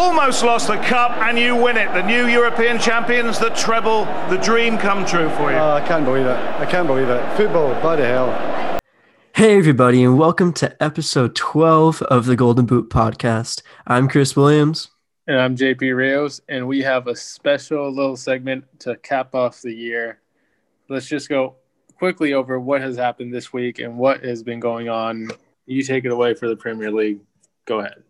almost lost the cup, and you win it. The new European champions, the treble, the dream come true for you. Oh, I can't believe it. I can't believe it. Football, bloody hell. Hey, everybody, and welcome to episode 12 of the Golden Boot podcast. I'm Chris Williams. And I'm JP Rios, and we have a special little segment to cap off the year. Let's just go quickly over what has happened this week and what has been going on. You take it away for the Premier League. Go ahead.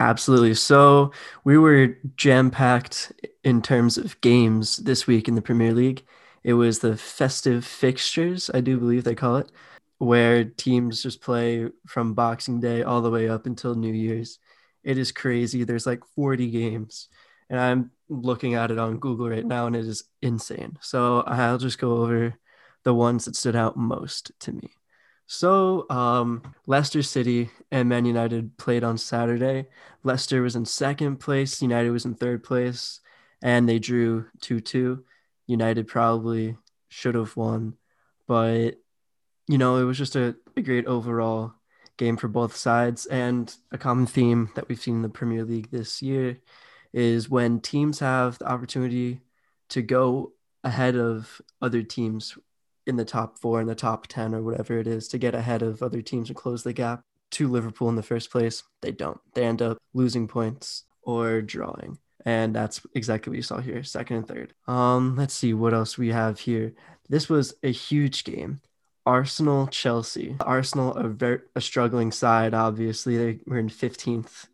Absolutely. So we were jam packed in terms of games this week in the Premier League. It was the festive fixtures, I do believe they call it, where teams just play from Boxing Day all the way up until New Year's. It is crazy. There's like 40 games, and I'm looking at it on Google right now, and it is insane. So I'll just go over the ones that stood out most to me. So, um, Leicester City and Man United played on Saturday. Leicester was in second place, United was in third place, and they drew 2 2. United probably should have won, but you know, it was just a, a great overall game for both sides. And a common theme that we've seen in the Premier League this year is when teams have the opportunity to go ahead of other teams in the top four, in the top 10, or whatever it is, to get ahead of other teams and close the gap to Liverpool in the first place. They don't. They end up losing points or drawing. And that's exactly what you saw here, second and third. Um, let's see what else we have here. This was a huge game. Arsenal Chelsea. Arsenal a very a struggling side. Obviously, they were in 15th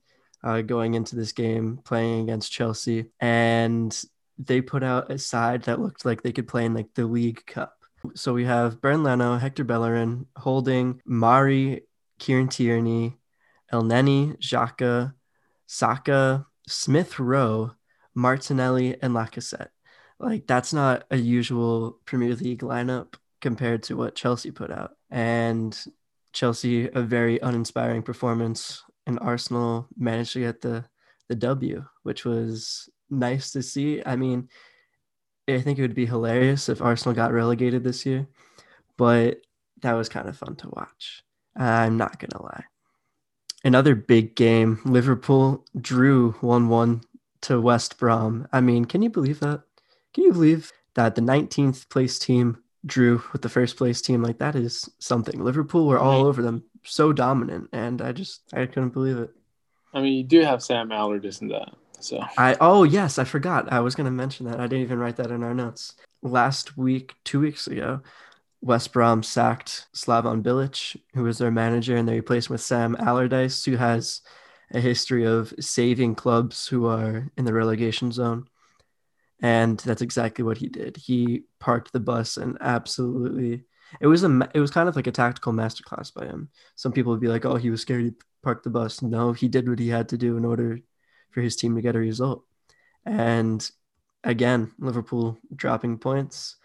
uh, going into this game, playing against Chelsea, and they put out a side that looked like they could play in like the League Cup. So we have Bernd Leno, Hector Bellerin, Holding, Mari, Kieran Tierney, Elneny, Xhaka, Saka, Smith Rowe, Martinelli, and Lacazette. Like that's not a usual Premier League lineup compared to what Chelsea put out. And Chelsea, a very uninspiring performance, and Arsenal managed to get the the W, which was nice to see. I mean, I think it would be hilarious if Arsenal got relegated this year, but that was kind of fun to watch. I'm not going to lie. Another big game Liverpool drew 1 1 to West Brom. I mean, can you believe that? Can you believe that the 19th place team drew with the first place team? Like, that is something. Liverpool were all over them, so dominant, and I just, I couldn't believe it. I mean, you do have Sam Allardyce in that. So I oh yes, I forgot. I was going to mention that. I didn't even write that in our notes. Last week, two weeks ago, West Brom sacked Slaven Bilic, who was their manager, and they replaced him with Sam Allardyce, who has a history of saving clubs who are in the relegation zone. And that's exactly what he did. He parked the bus and absolutely it was a it was kind of like a tactical masterclass by him. Some people would be like, "Oh, he was scared to park the bus." No, he did what he had to do in order for his team to get a result. And again, Liverpool dropping points.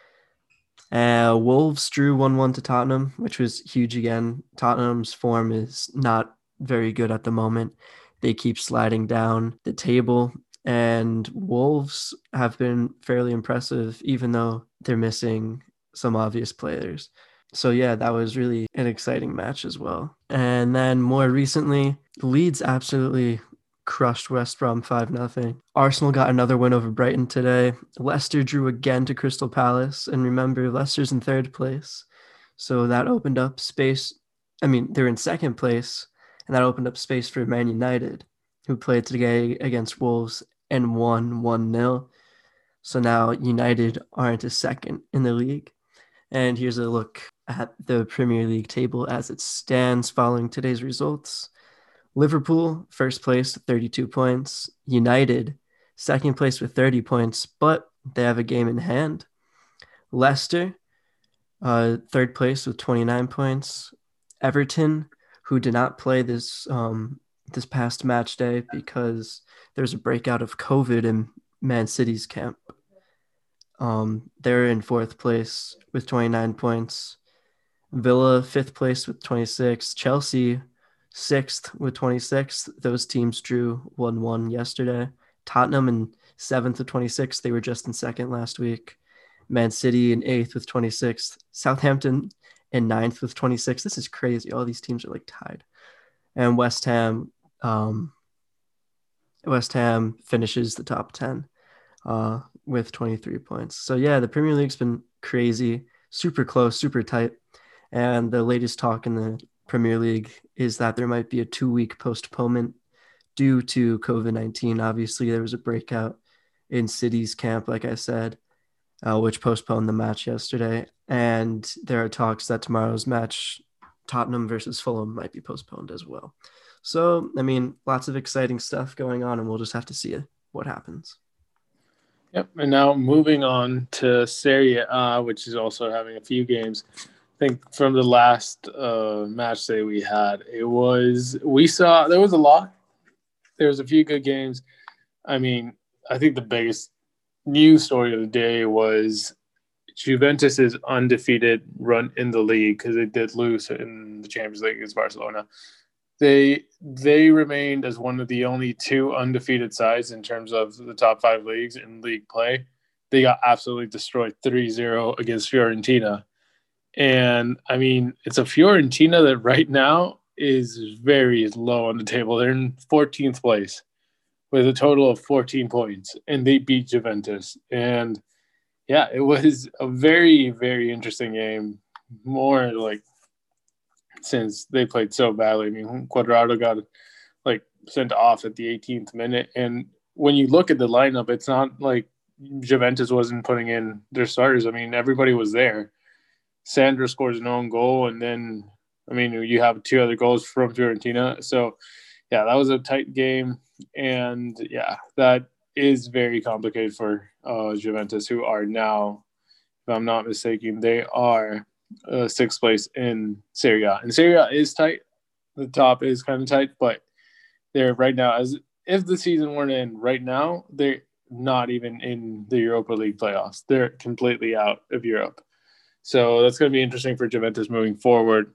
Uh, Wolves drew 1 1 to Tottenham, which was huge again. Tottenham's form is not very good at the moment. They keep sliding down the table, and Wolves have been fairly impressive, even though they're missing some obvious players. So, yeah, that was really an exciting match as well. And then more recently, Leeds absolutely crushed West Brom 5 0. Arsenal got another win over Brighton today. Leicester drew again to Crystal Palace. And remember, Leicester's in third place. So that opened up space. I mean, they're in second place, and that opened up space for Man United, who played today against Wolves and won 1 0. So now United aren't a second in the league. And here's a look at the Premier League table as it stands following today's results. Liverpool, first place, 32 points. United, second place with 30 points, but they have a game in hand. Leicester, uh, third place with 29 points. Everton, who did not play this um, this past match day because there's a breakout of COVID in Man City's camp. Um, they're in fourth place with 29 points. Villa, fifth place with 26. Chelsea, sixth with 26. Those teams drew 1 1 yesterday. Tottenham in seventh with 26. They were just in second last week. Man City in eighth with 26. Southampton in ninth with 26. This is crazy. All these teams are like tied. And West Ham um, West Ham finishes the top 10 uh, with 23 points. So, yeah, the Premier League's been crazy, super close, super tight. And the latest talk in the Premier League is that there might be a two week postponement due to COVID 19. Obviously, there was a breakout in City's camp, like I said, uh, which postponed the match yesterday. And there are talks that tomorrow's match, Tottenham versus Fulham, might be postponed as well. So, I mean, lots of exciting stuff going on, and we'll just have to see what happens. Yep. And now moving on to Serie A, which is also having a few games. I think from the last uh, match day we had, it was we saw there was a lot. There was a few good games. I mean, I think the biggest news story of the day was Juventus's undefeated run in the league because they did lose in the Champions League against Barcelona. They they remained as one of the only two undefeated sides in terms of the top five leagues in league play. They got absolutely destroyed 3-0 against Fiorentina. And I mean, it's a Fiorentina that right now is very low on the table. They're in 14th place with a total of 14 points, and they beat Juventus. And yeah, it was a very, very interesting game. More like since they played so badly. I mean, Cuadrado got like sent off at the 18th minute, and when you look at the lineup, it's not like Juventus wasn't putting in their starters. I mean, everybody was there. Sandro scores an own goal, and then I mean, you have two other goals from Fiorentina. So, yeah, that was a tight game, and yeah, that is very complicated for uh, Juventus, who are now, if I'm not mistaken, they are uh, sixth place in Serie A. And Serie A is tight. The top is kind of tight, but they're right now as if the season weren't in right now, they're not even in the Europa League playoffs. They're completely out of Europe. So that's going to be interesting for Juventus moving forward.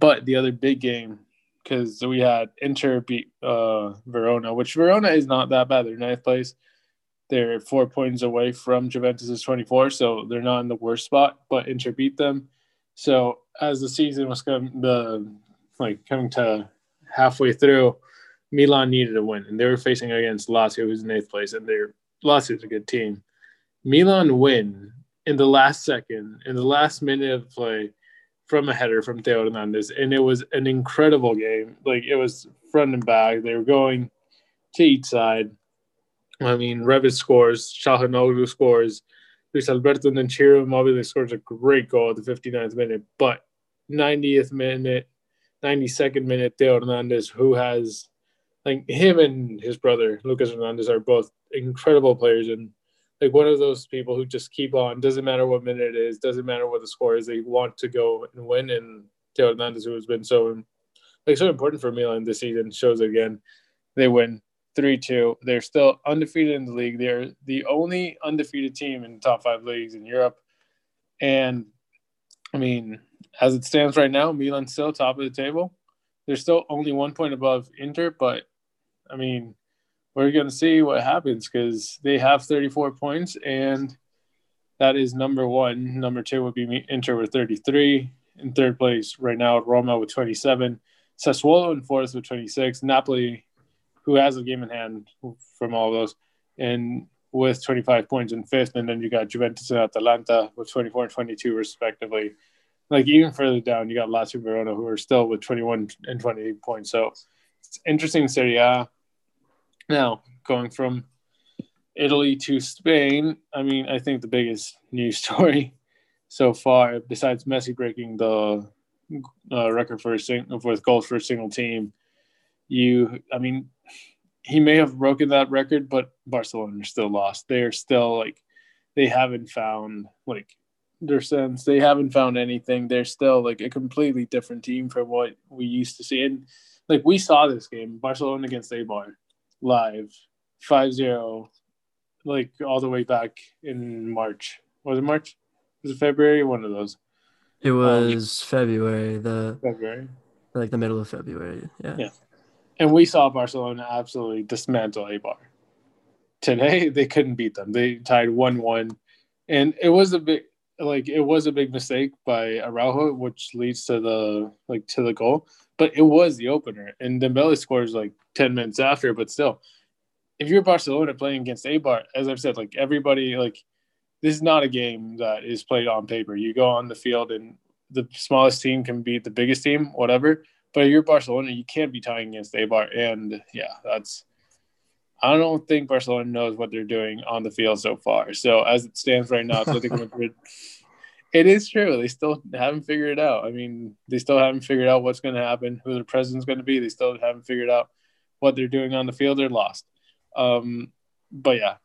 But the other big game, because we had Inter beat uh, Verona, which Verona is not that bad. They're ninth place. They're four points away from Juventus's 24, so they're not in the worst spot. But Inter beat them. So as the season was coming, the like coming to halfway through, Milan needed a win, and they were facing against Lazio, who's in eighth place, and they're Lazio's a good team. Milan win in the last second, in the last minute of play, from a header from Theo Hernandez, and it was an incredible game. Like it was front and back. They were going to each side. I mean, Rebic scores, Calhanoglu scores, Luis Alberto and Ciro Immobile scores a great goal at the 59th minute, but 90th minute, 92nd minute, Theo Hernandez, who has like him and his brother Lucas Hernandez are both incredible players and like one of those people who just keep on. Doesn't matter what minute it is. Doesn't matter what the score is. They want to go and win. And Theo Hernandez, who has been so like so important for Milan this season, shows again. They win three two. They're still undefeated in the league. They're the only undefeated team in the top five leagues in Europe. And I mean, as it stands right now, Milan's still top of the table. They're still only one point above Inter, but I mean, we're going to see what happens because they have 34 points and that is number one. Number two would be Inter with 33. In third place right now, Roma with 27. Sassuolo in fourth with 26. Napoli, who has a game in hand from all those, and with 25 points in fifth. And then you got Juventus and Atalanta with 24 and 22 respectively. Like even further down, you got Lazio Verona who are still with 21 and 28 points. So it's interesting Serie A now, going from Italy to Spain, I mean, I think the biggest news story so far, besides Messi breaking the uh, record for sing- for goals for a single team, you, I mean, he may have broken that record, but Barcelona still lost. They're still like, they haven't found like their sense. They haven't found anything. They're still like a completely different team from what we used to see. And like we saw this game, Barcelona against Eibar live 5-0 like all the way back in March. Was it March? Was it February? One of those. It um, was um, February, the February. Like the middle of February. Yeah. Yeah. And we saw Barcelona absolutely dismantle Eibar. Today they couldn't beat them. They tied 1-1 and it was a bit like it was a big mistake by Araujo which leads to the like to the goal, but it was the opener and Dembele scores like 10 minutes after, but still, if you're Barcelona playing against Eibar, as I've said, like everybody, like this is not a game that is played on paper. You go on the field and the smallest team can beat the biggest team, whatever. But if you're Barcelona, you can't be tying against Eibar. And yeah, that's I don't think Barcelona knows what they're doing on the field so far. So as it stands right now, Atletico Madrid, it is true. They still haven't figured it out. I mean, they still haven't figured out what's going to happen, who the president's going to be. They still haven't figured out what they're doing on the field. They're lost. Um, but yeah,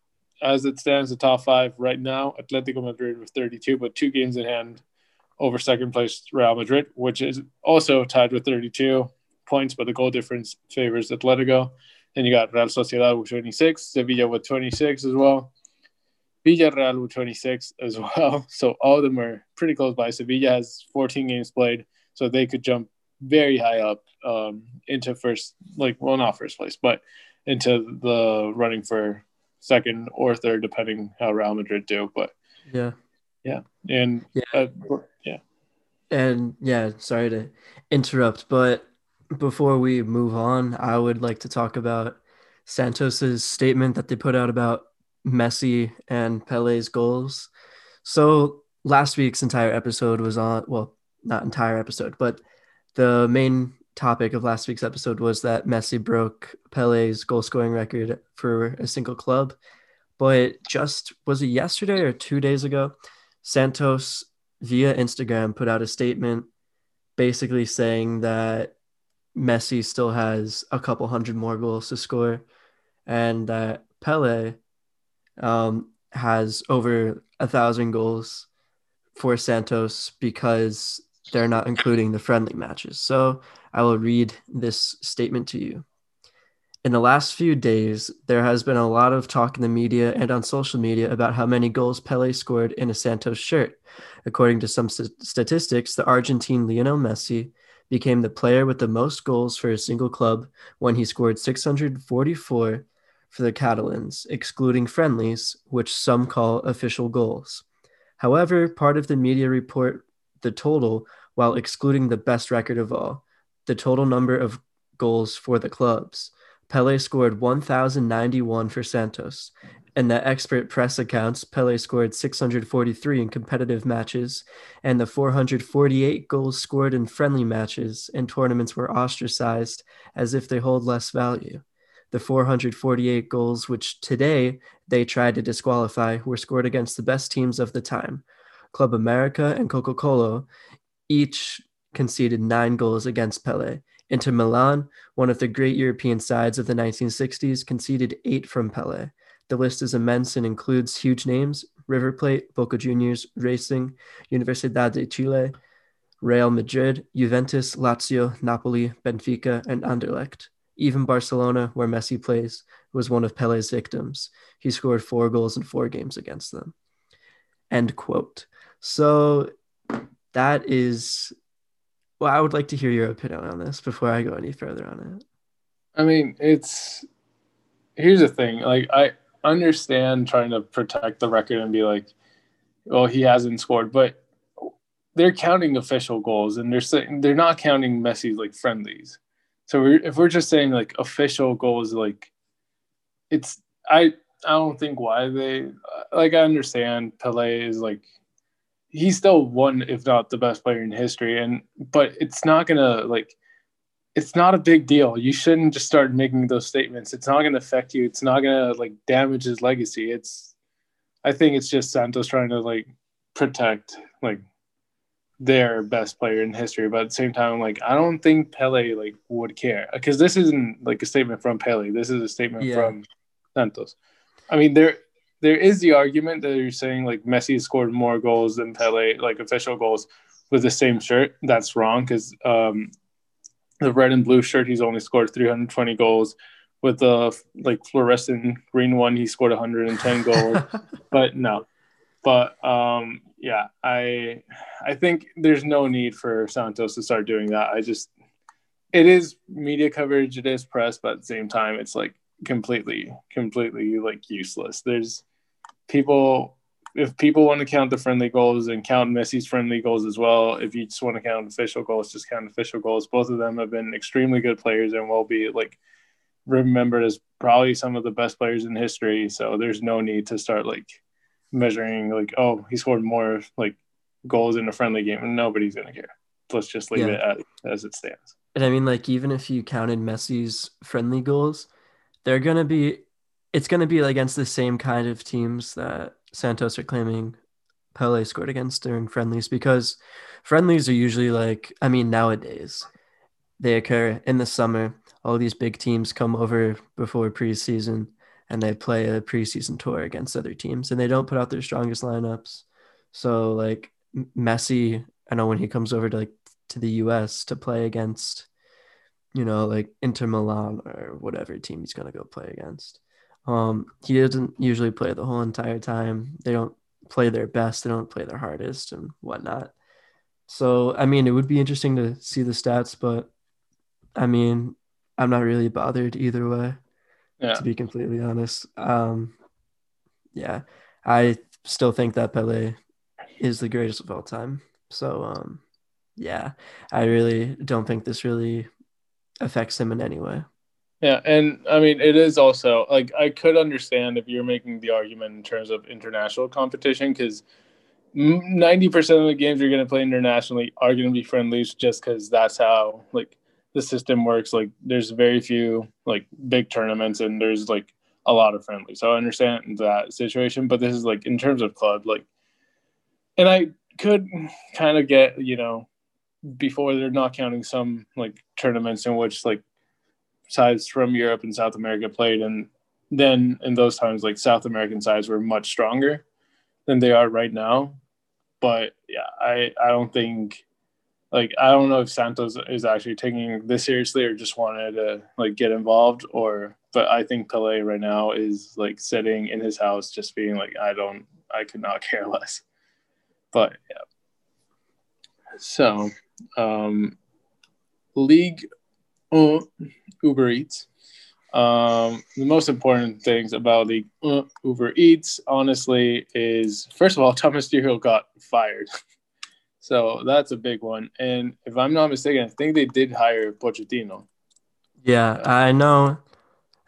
as it stands, the top five right now, Atletico Madrid with 32, but two games in hand over second place Real Madrid, which is also tied with 32 points, but the goal difference favors Atletico. Then you got Real Sociedad with 26, Sevilla with 26 as well, Villarreal with 26 as well. So all of them are pretty close by. Sevilla has 14 games played, so they could jump very high up um, into first, like, well, not first place, but into the running for second or third, depending how Real Madrid do. But yeah, yeah, and yeah, uh, yeah, and yeah. Sorry to interrupt, but before we move on, I would like to talk about Santos's statement that they put out about Messi and Pele's goals. So last week's entire episode was on well, not entire episode, but the main topic of last week's episode was that Messi broke Pele's goal scoring record for a single club. But just was it yesterday or two days ago? Santos via Instagram put out a statement basically saying that Messi still has a couple hundred more goals to score and that Pele um, has over a thousand goals for Santos because they're not including the friendly matches. So I will read this statement to you. In the last few days, there has been a lot of talk in the media and on social media about how many goals Pele scored in a Santos shirt. According to some st- statistics, the Argentine Lionel Messi became the player with the most goals for a single club when he scored 644 for the Catalans, excluding friendlies, which some call official goals. However, part of the media report the total while excluding the best record of all the total number of goals for the clubs. Pele scored 1,091 for Santos. In the expert press accounts, Pele scored 643 in competitive matches, and the 448 goals scored in friendly matches and tournaments were ostracized as if they hold less value. The 448 goals, which today they tried to disqualify, were scored against the best teams of the time. Club America and Coca Cola each conceded nine goals against Pele. Inter Milan, one of the great European sides of the 1960s, conceded eight from Pele. The list is immense and includes huge names River Plate, Boca Juniors, Racing, Universidad de Chile, Real Madrid, Juventus, Lazio, Napoli, Benfica, and Anderlecht. Even Barcelona, where Messi plays, was one of Pele's victims. He scored four goals in four games against them. End quote. So that is well, I would like to hear your opinion on this before I go any further on it. I mean, it's here's the thing. Like, I understand trying to protect the record and be like, well, he hasn't scored, but they're counting official goals and they're saying they're not counting Messi's like friendlies. So we're, if we're just saying like official goals, like it's I I don't think why they like I understand Pele is like he's still one, if not the best player in history. And but it's not gonna like it's not a big deal. You shouldn't just start making those statements. It's not gonna affect you. It's not gonna like damage his legacy. It's I think it's just Santos trying to like protect like their best player in history, but at the same time, like I don't think Pele like would care because this isn't like a statement from Pele. This is a statement yeah. from Santos. I mean, there there is the argument that you're saying like Messi scored more goals than Pele, like official goals, with the same shirt. That's wrong because um, the red and blue shirt, he's only scored 320 goals. With the like fluorescent green one, he scored 110 goals. but no, but um, yeah, I I think there's no need for Santos to start doing that. I just it is media coverage, it is press, but at the same time, it's like completely, completely like useless. There's people if people want to count the friendly goals and count Messi's friendly goals as well, if you just want to count official goals, just count official goals. Both of them have been extremely good players and will be like remembered as probably some of the best players in history. So there's no need to start like measuring like, oh, he scored more like goals in a friendly game. Nobody's gonna care. Let's just leave Yeah. it at, as it stands. And I mean, like, even if you counted Messi's friendly goals, they're gonna be, it's gonna be against the same kind of teams that Santos are claiming Pele scored against during friendlies because friendlies are usually like, I mean, nowadays they occur in the summer. All these big teams come over before preseason and they play a preseason tour against other teams and they don't put out their strongest lineups. So like Messi, I know when he comes over to like to the US to play against, you know, like Inter Milan or whatever team he's gonna go play against. Um, he doesn't usually play the whole entire time. They don't play their best, they don't play their hardest and whatnot. So I mean it would be interesting to see the stats, but I mean, I'm not really bothered either way, Yeah. to be completely honest. Um, yeah, I still think that Pele is the greatest of all time. So, um, yeah, I really don't think this really affects him in any way. Yeah, and I mean it is also like I could understand if you're making the argument in terms of international competition because ninety percent of the games you're going to play internationally are going to be friendlies, just because that's how like the system works. Like there's very few like big tournaments, and there's like a lot of friendlies. So I understand that situation, but this is like in terms of club, like, and I could kind of get you know before they're not counting some like tournaments in which like sides from Europe and South America played, and then in those times, like South American sides were much stronger than they are right now. But yeah, I I don't think like I don't know if Santos is actually taking this seriously or just wanted to like get involved or but I think Pele right now is like sitting in his house just being like I don't I could not care less. But yeah. So um League uh, Uber Eats. Um, the most important things about the uh, Uber Eats, honestly, is first of all, Thomas Tuchel got fired, so that's a big one. And if I'm not mistaken, I think they did hire Pochettino. Yeah, I know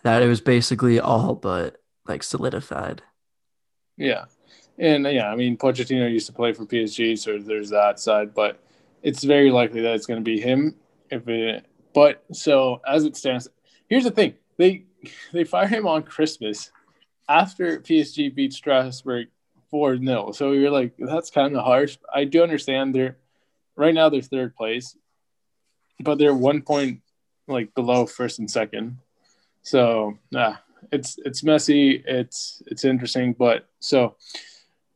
that it was basically all but like solidified. Yeah, and yeah, I mean Pochettino used to play for PSG, so there's that side, but it's very likely that it's going to be him. If it, but so as it stands, here's the thing: they they fired him on Christmas after PSG beat Strasbourg four 0 So you're like, that's kind of harsh. I do understand they're right now they're third place, but they're one point like below first and second. So yeah, it's it's messy. It's it's interesting, but so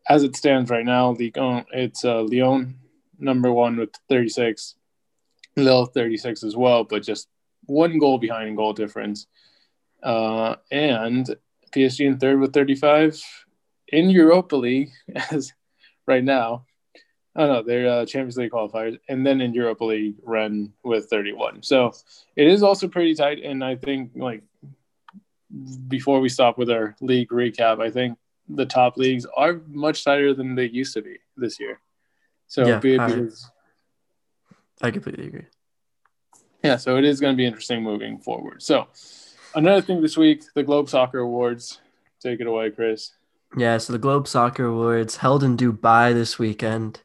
as it stands right now, 1, it's uh, Lyon number one with 36, Lille 36 as well, but just one goal behind in goal difference. Uh, and PSG in third with 35 in Europa League as right now. Oh no, they're uh, Champions League qualifiers, and then in Europa League, Rennes with 31. So it is also pretty tight, and I think like before we stop with our league recap, I think the top leagues are much tighter than they used to be this year. So Yeah, be it because I completely agree. yeah, so it is going to be interesting moving forward. So another thing this week, the Globe Soccer Awards. Take it away, Chris. Yeah, so the Globe Soccer Awards held in Dubai this weekend.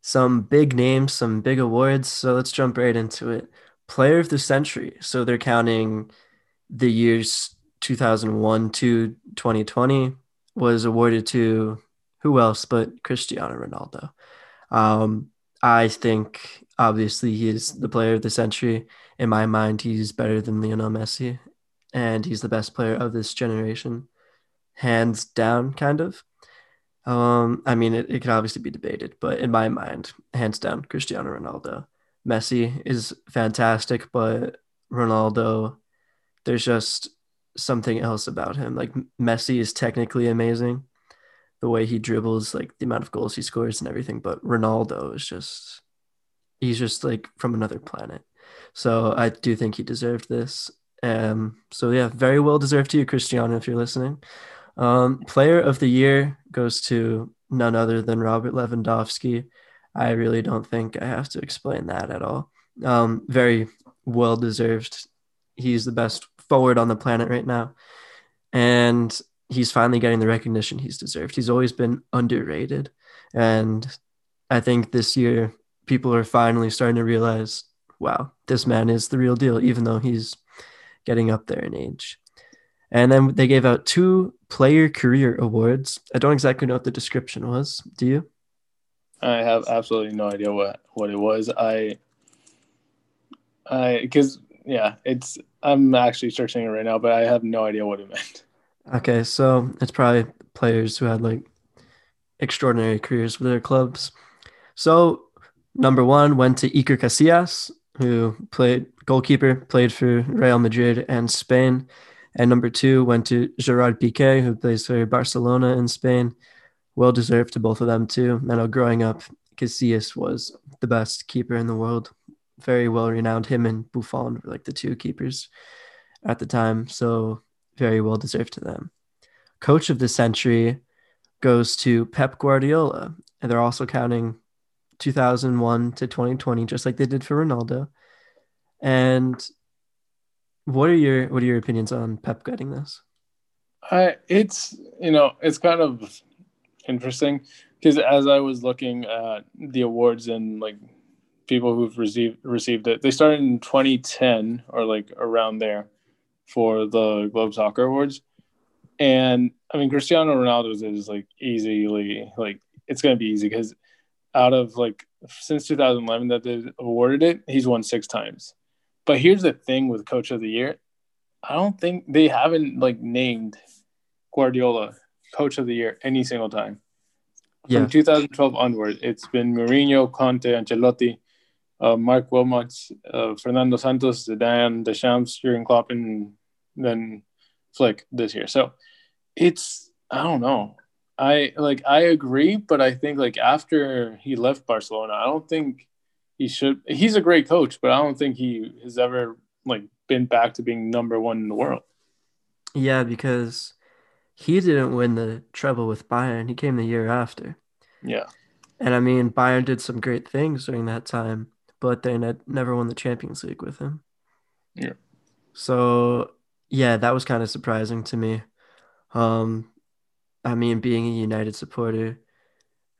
Some big names, some big awards. So let's jump right into it. Player of the Century. So they're counting the years 2001 to 2020 was awarded to who else but Cristiano Ronaldo. Um, I think obviously he is the player of the century. In my mind, he's better than Lionel Messi, and he's the best player of this generation hands down, kind of. Um, I mean, it, it could obviously be debated, but in my mind, hands down, Cristiano Ronaldo. Messi is fantastic, but Ronaldo, there's just something else about him. Like Messi is technically amazing, the way he dribbles, like the amount of goals he scores and everything, but Ronaldo is just, he's just like from another planet. So I do think he deserved this. Um, so yeah, very well deserved to you, Cristiano, if you're listening. Um, player of the year goes to none other than Robert Lewandowski. I really don't think I have to explain that at all. Um, very well deserved he's the best forward on the planet right now. And he's finally getting the recognition he's deserved. He's always been underrated. And I think this year people are finally starting to realize, wow, this man is the real deal, even though he's getting up there in age. And then they gave out two player career awards. I don't exactly know what the description was. Do you? I have absolutely no idea what what it was. I I because yeah, it's I'm actually searching it right now, but I have no idea what it meant. Okay, so it's probably players who had like extraordinary careers with their clubs. So number one went to Iker Casillas, who played goalkeeper, played for Real Madrid and Spain. And number two went to Gerard Piqué, who plays for Barcelona in Spain. Well deserved to both of them too. I know growing up, Casillas was the best keeper in the world. Very well renowned. Him and Buffon were like the two keepers at the time. So very well deserved to them. Coach of the century goes to Pep Guardiola. And they're also counting 2001 to 2020, just like they did for Ronaldo. And what are your what are your opinions on Pep getting this? I it's you know it's kind of interesting because as I was looking at the awards and like people who've received received it, they started in 2010 or like around there for the Globe Soccer Awards, and I mean Cristiano Ronaldo's is like easily like it's gonna be easy because out of like since 2011 that they awarded it, he's won six times. But here's the thing with Coach of the Year, I don't think they haven't like named Guardiola Coach of the Year any single time. Yeah. From 2012 onward, it's been Mourinho, Conte, Ancelotti, uh, Marc Wilmots, uh, Fernando Santos, Zidane, Deschamps, Jurgen Klopp, and then Flick this year. So it's I don't know. I like I agree, but I think like after he left Barcelona, I don't think he should he's a great coach, but I don't think he has ever like been back to being number one in the world. Yeah, because he didn't win the treble with Bayern. He came the year after. Yeah. And I mean, Bayern did some great things during that time, but they never won the Champions League with him. Yeah. So, yeah, that was kind of surprising to me. Um, I mean, being a United supporter,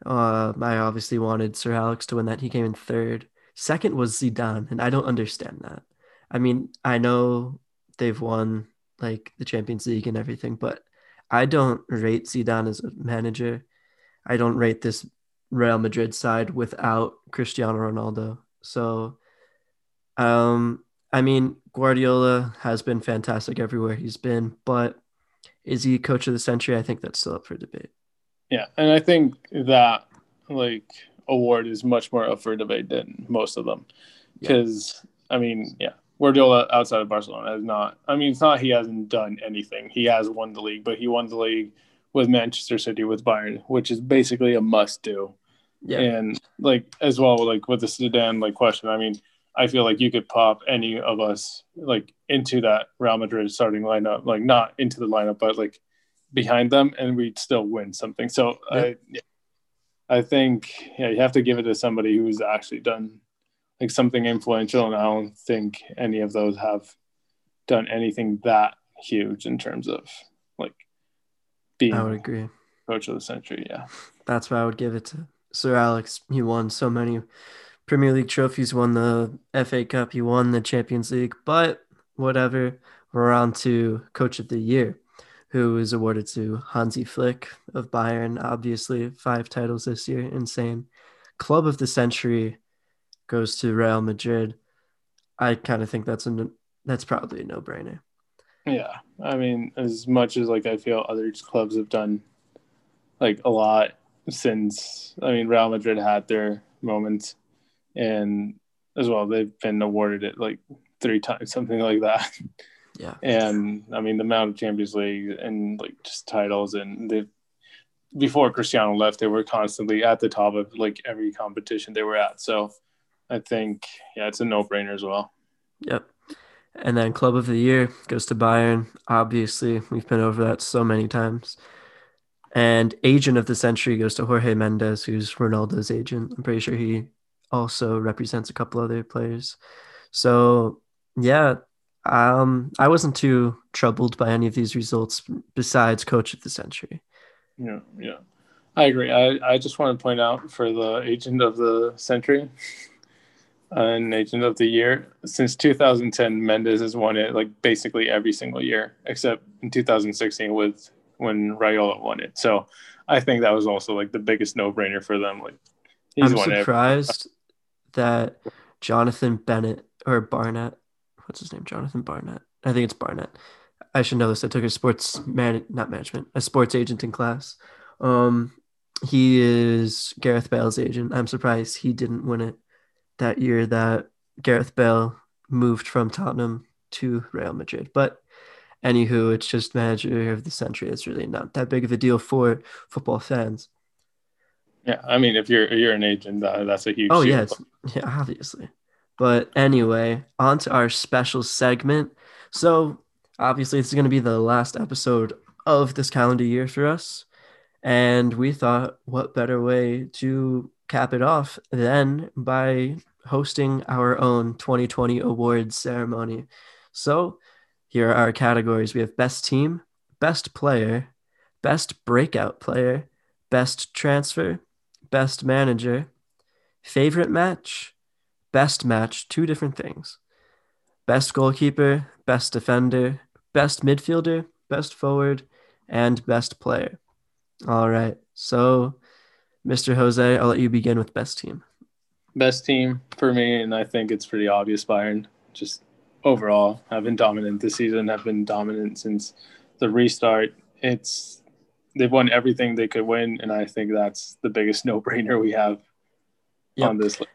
uh, I obviously wanted Sir Alex to win that. He came in third. Second was Zidane, and I don't understand that. I mean, I know they've won like the Champions League and everything, but I don't rate Zidane as a manager. I don't rate this Real Madrid side without Cristiano Ronaldo. So, um, I mean, Guardiola has been fantastic everywhere he's been, but is he coach of the century? I think that's still up for debate. Yeah, and I think that like award is much more up for debate than most of them, because yeah. I mean, yeah, Guardiola outside of Barcelona has not. I mean, it's not he hasn't done anything. He has won the league, but he won the league with Manchester City with Bayern, which is basically a must do. Yeah. And like as well, like with the Zidane like question, I mean, I feel like you could pop any of us like into that Real Madrid starting lineup, like not into the lineup, but like behind them, and we'd still win something. So yeah. I, I think yeah, you have to give it to somebody who's actually done like something influential, and I don't think any of those have done anything that huge in terms of like being. I would agree. Coach of the century, yeah. That's why I would give it to Sir Alex. He won so many Premier League trophies, won the FA Cup, he won the Champions League, but whatever. We're on to Coach of the Year, who is awarded to Hansi Flick of Bayern, obviously, five titles this year, insane. Club of the Century goes to Real Madrid. I kind of think that's a that's probably a no brainer. Yeah, I mean, as much as like I feel other clubs have done like a lot since I mean Real Madrid had their moments and as well they've been awarded it like three times something like that. Yeah. And i mean the amount of champions league and like just titles and they before cristiano left they were constantly at the top of like every competition they were at. So i think yeah it's a no-brainer as well. Yep. And then club of the year goes to bayern. Obviously we've been over that so many times. And agent of the century goes to jorge mendes who's ronaldo's agent. I'm pretty sure he also represents a couple other players. So yeah, Um, I wasn't too troubled by any of these results besides coach of the century. Yeah, yeah. I agree. I, I just want to point out for the agent of the century and agent of the year, since 2010, Mendes has won it like basically every single year, except in 2016 with when Raiola won it. So I think that was also like the biggest no brainer for them. Like he's I'm surprised that Jonathan Bennett or Barnett, what's his name? Jonathan Barnett. I think it's Barnett. I should know this. I took a sports man, not management, a sports agent in class. Um, he is Gareth Bale's agent. I'm surprised he didn't win it that year that Gareth Bale moved from Tottenham to Real Madrid. But anywho, it's just manager of the century. It's really not that big of a deal for football fans. Yeah, I mean, if you're you're an agent, uh, that's a huge. Oh yeah, yeah, obviously. But anyway, on to our special segment. So obviously, this is going to be the last episode of this calendar year for us, and we thought, what better way to cap it off than by hosting our own 2020 awards ceremony. So here are our categories. We have best team, best player, best breakout player, best transfer, best manager, favorite match, best match, two different things. Best goalkeeper, best defender, best midfielder, best forward, and best player. All right. So, Mr. Jose, I'll let you begin with best team. Best team for me, and I think it's pretty obvious Bayern. Just overall have been dominant this season, have been dominant since the restart. It's they've won everything they could win, and I think that's the biggest no brainer we have yep. on this list.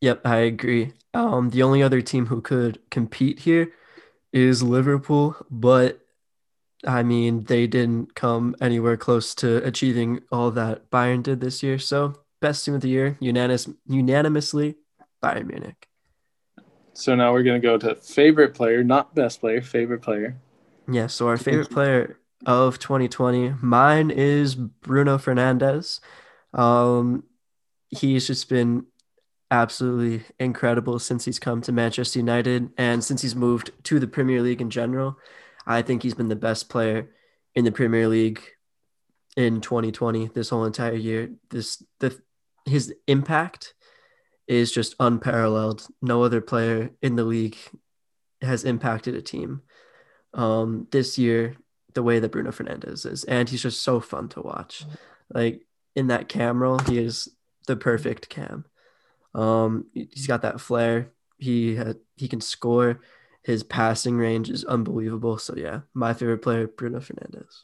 Yep, I agree. Um, the only other team who could compete here is Liverpool, but I mean, they didn't come anywhere close to achieving all that Bayern did this year. So, best team of the year, unanimous, unanimously, Bayern Munich. So now we're gonna go to favorite player, not best player, favorite player. Yeah. So our favorite player of 2020, mine is Bruno Fernandes. Um, he's just been absolutely incredible since he's come to Manchester United and since he's moved to the Premier League in general. I think he's been the best player in the Premier League in 2020 this whole entire year. This the his impact is just unparalleled. No other player in the league has impacted a team um, this year the way that Bruno Fernandes is, and he's just so fun to watch. Like in that cam role, he is the perfect cam. Um, he's got that flair. He he can score. His passing range is unbelievable. So yeah, my favorite player, Bruno Fernandes.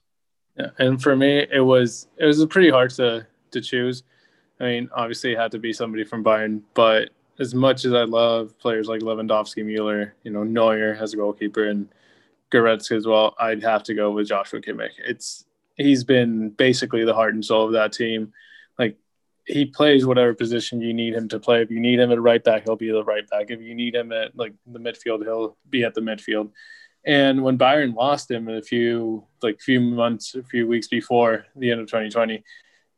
Yeah, and for me, it was it was pretty hard to to choose. I mean, obviously, it had to be somebody from Bayern, but as much as I love players like Lewandowski, Mueller, you know, Neuer as a goalkeeper, and Goretzka as well, I'd have to go with Joshua Kimmich. It's he's been basically the heart and soul of that team. Like he plays whatever position you need him to play. If you need him at right back, he'll be the right back. If you need him at like the midfield, he'll be at the midfield. And when Bayern lost him a few like few months, a few weeks before the end of 2020,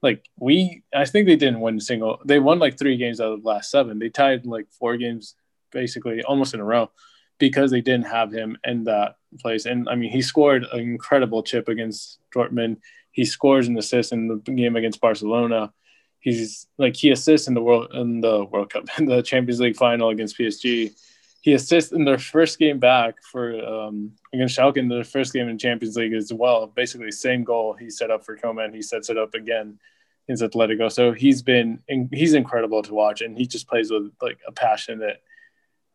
like we I think they didn't win a single they won like three games out of the last seven. They tied like four games basically almost in a row because they didn't have him in that place. And I mean he scored an incredible chip against Dortmund. He scores an assist in the game against Barcelona. He's like he assists in the world in the World Cup in the Champions League final against PSG. He assists in their first game back for um, against Schalke in their first game in Champions League as well. Basically, same goal he set up for Coman. He sets it up again against Atletico. So he's been he's incredible to watch, and he just plays with like a passion that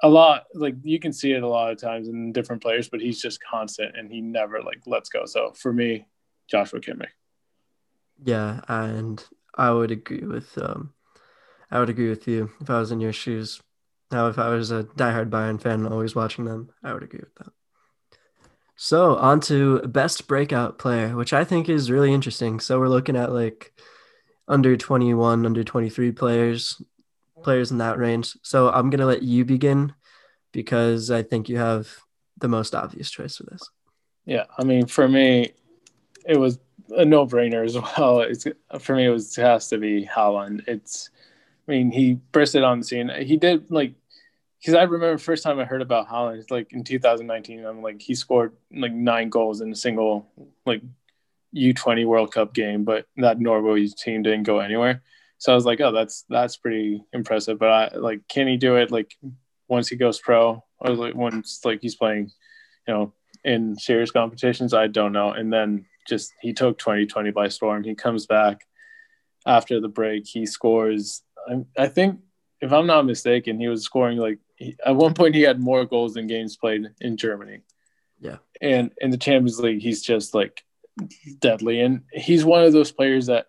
a lot like you can see it a lot of times in different players, but he's just constant and he never like lets go. So for me, Joshua Kimmich. Yeah, and I would agree with um, I would agree with you if I was in your shoes. Now, if I was a diehard Bayern fan always watching them, I would agree with that. So on to best breakout player, which I think is really interesting. So we're looking at like under 21, under 23 players, players in that range. So I'm going to let you begin because I think you have the most obvious choice for this. Yeah. I mean, for me, it was a no brainer as well. It's for me, it was it has to be Haaland. It's, I mean, he bursted on the scene. He did like because I remember first time I heard about Haaland, it's like in 2019. I'm like, he scored like nine goals in a single like U20 World Cup game, but that Norway team didn't go anywhere. So I was like, oh, that's that's pretty impressive. But I like, can he do it like once he goes pro, or like once like he's playing, you know, in serious competitions? I don't know. And then just he took 2020 by storm. He comes back after the break. He scores. I, I think if I'm not mistaken, he was scoring like he, at one point he had more goals than games played in Germany. Yeah. And in the Champions League, he's just like deadly. And he's one of those players that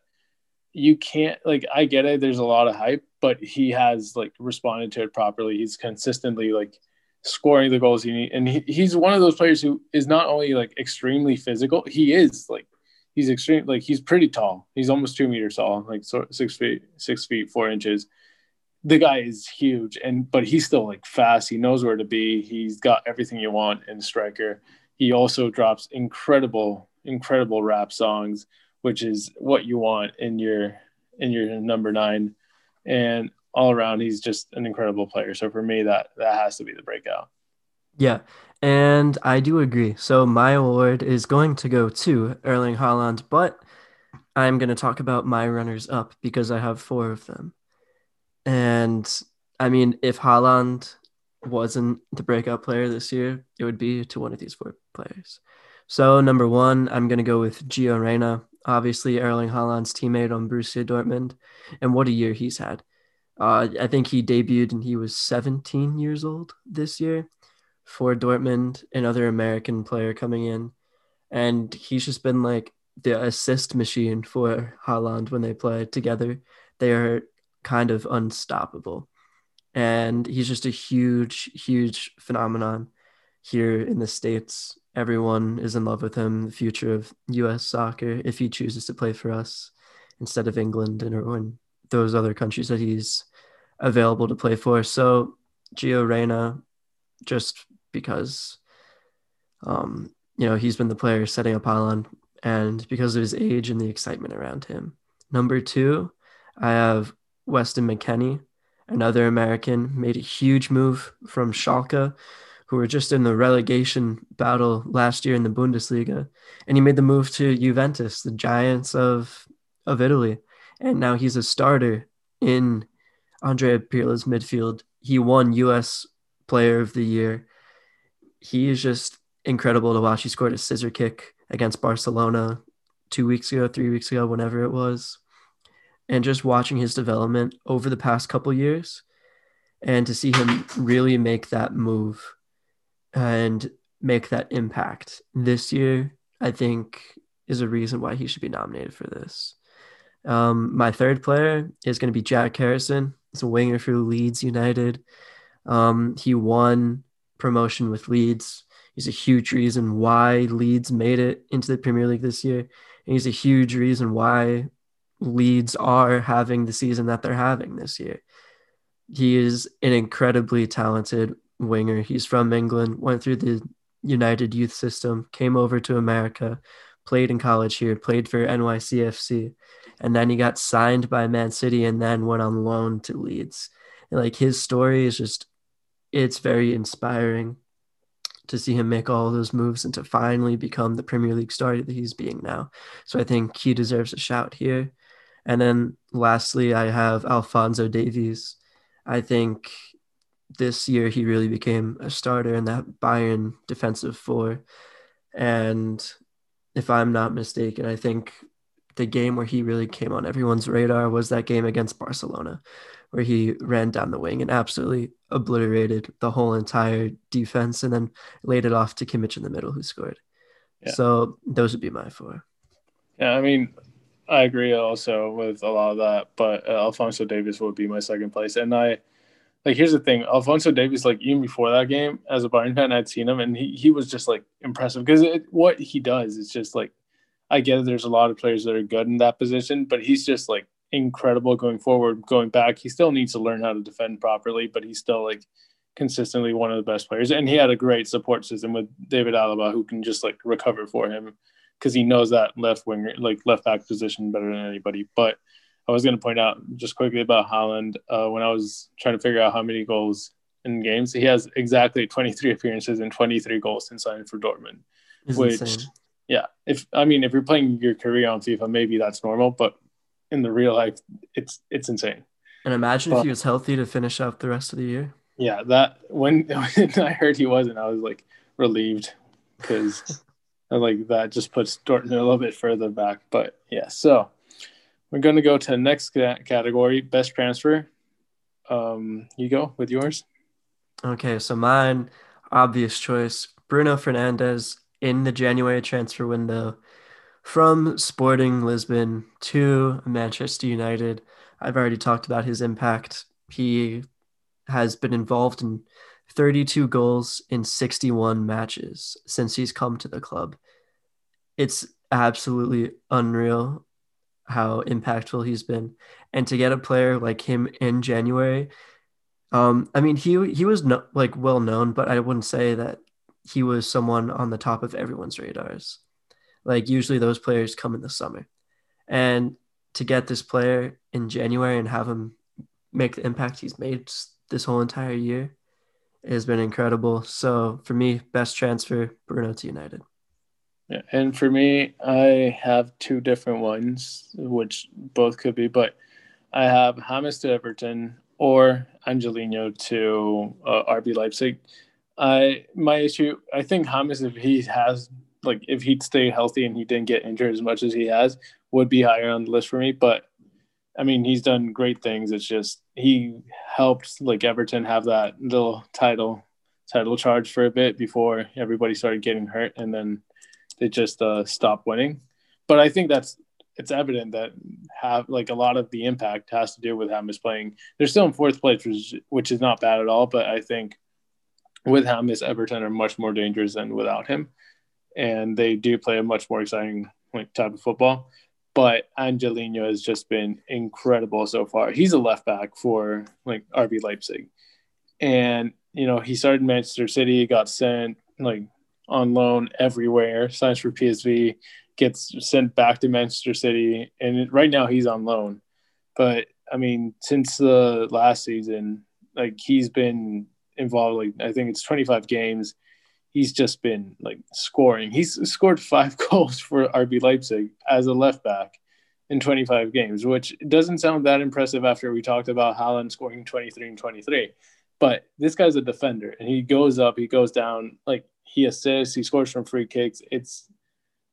you can't like I get it, there's a lot of hype, but he has like responded to it properly. He's consistently like scoring the goals he needs. And he, he's one of those players who is not only like extremely physical, he is like he's extreme like he's pretty tall. He's almost two meters tall, like so, six feet, six feet, four inches the guy is huge and but he's still like fast he knows where to be he's got everything you want in striker he also drops incredible incredible rap songs which is what you want in your in your number nine. And all around he's just an incredible player. So for me that that has to be the breakout. Yeah and i do agree. So my award is going to go to erling haaland but i'm going to talk about my runners up because i have four of them. And I mean, if Haaland wasn't the breakout player this year, it would be to one of these four players. So number one, I'm gonna go with Gio Reyna, obviously Erling Haaland's teammate on Borussia Dortmund, and what a year he's had. Uh, I think he debuted and he was 17 years old this year for Dortmund, another American player coming in, and he's just been like the assist machine for Haaland when they play together. They are kind of unstoppable. And he's just a huge, huge phenomenon here in the States. Everyone is in love with him, the future of US soccer, if he chooses to play for us instead of England and or in those other countries that he's available to play for. So Gio Reyna, just because um, you know, he's been the player setting up Haaland and because of his age and the excitement around him. Number two, I have Weston McKennie, another American, made a huge move from Schalke, who were just in the relegation battle last year in the Bundesliga. And he made the move to Juventus, the giants of, of Italy. And now he's a starter in Andrea Pirlo's midfield. He won US Player of the Year. He is just incredible to watch. He scored a scissor kick against Barcelona two weeks ago, three weeks ago, whenever it was and just watching his development over the past couple years and to see him really make that move and make that impact. This year i think is a reason why he should be nominated for this. Um, my third player is going to be jack harrison. He's a winger for leeds united. Um, he won promotion with leeds. He's a huge reason why leeds made it into the premier league this year. And he's a huge reason why Leeds are having the season that they're having this year. He is an incredibly talented winger. He's from England, went through the United youth system, came over to America, played in college here, played for NYCFC, and then he got signed by Man City and then went on loan to Leeds. And like his story is just it's very inspiring to see him make all those moves and to finally become the Premier League star that he's being now. So I think he deserves a shout here. And then lastly, I have Alphonso Davies. I think this year he really became a starter in that Bayern defensive four. And if I'm not mistaken, I think the game where he really came on everyone's radar was that game against Barcelona, where he ran down the wing and absolutely obliterated the whole entire defense and then laid it off to Kimmich in the middle, who scored. Yeah. So those would be my four. Yeah, I mean, I agree also with a lot of that, but Alphonso Davies would be my second place. And I like here's the thing, Alphonso Davies, like even before that game, as a Bayern fan, I'd seen him and he he was just like impressive because what he does is just like I get it. There's a lot of players that are good in that position, but he's just like incredible going forward, going back. He still needs to learn how to defend properly, but he's still like consistently one of the best players. And he had a great support system with David Alaba who can just like recover for him because he knows that left winger, like left back position better than anybody. But I was going to point out just quickly about Haaland Uh, when I was trying to figure out how many goals in games. He has exactly 23 appearances and 23 goals since signing for Dortmund. It's which, insane. yeah, if I mean, if you're playing your career on FIFA, maybe that's normal, but in the real life, it's it's insane. And imagine Well- if he was healthy to finish out the rest of the year. Yeah, that when, when I heard he wasn't, I was like relieved because like that just puts Dortmund a little bit further back. But yeah, so we're gonna go to the next category, best transfer. Um, you go with yours. Okay, so mine, obvious choice, Bruno Fernandes in the January transfer window from Sporting Lisbon to Manchester United. I've already talked about his impact. He has been involved in 32 goals in 61 matches since he's come to the club. It's absolutely unreal how impactful he's been. And to get a player like him in January, um, I mean, he he was no, like well known, but I wouldn't say that he was someone on the top of everyone's radars. Like usually those players come in the summer, and to get this player in January and have him make the impact he's made this whole entire year has been incredible. So for me, best transfer Bruno to United. Yeah, and for me, I have two different ones, which both could be, but I have James to Everton or Angelino to uh, RB Leipzig. I my issue, I think James, if he has like if he'd stay healthy and he didn't get injured as much as he has, would be higher on the list for me. But I mean, he's done great things. It's just he helped like Everton have that little title title charge for a bit before everybody started getting hurt, and then they just uh, winning. But I think that's it's evident that have like a lot of the impact has to do with James playing. They're still in fourth place, which, which is not bad at all. But I think with James, Everton are much more dangerous than without him, and they do play a much more exciting like type of football. But Angelino has just been incredible so far. He's a left back for like RB Leipzig, and you know he started Manchester City, got sent like on loan everywhere, signs for PSV, gets sent back to Manchester City, and right now he's on loan. But I mean, since the last season, like he's been involved. Like I think it's 25 games. He's just been like scoring. He's scored five goals for RB Leipzig as a left back in 25 games, which doesn't sound that impressive after we talked about Haaland scoring 23 and 23. But this guy's a defender, and he goes up, he goes down, like he assists, he scores from free kicks. It's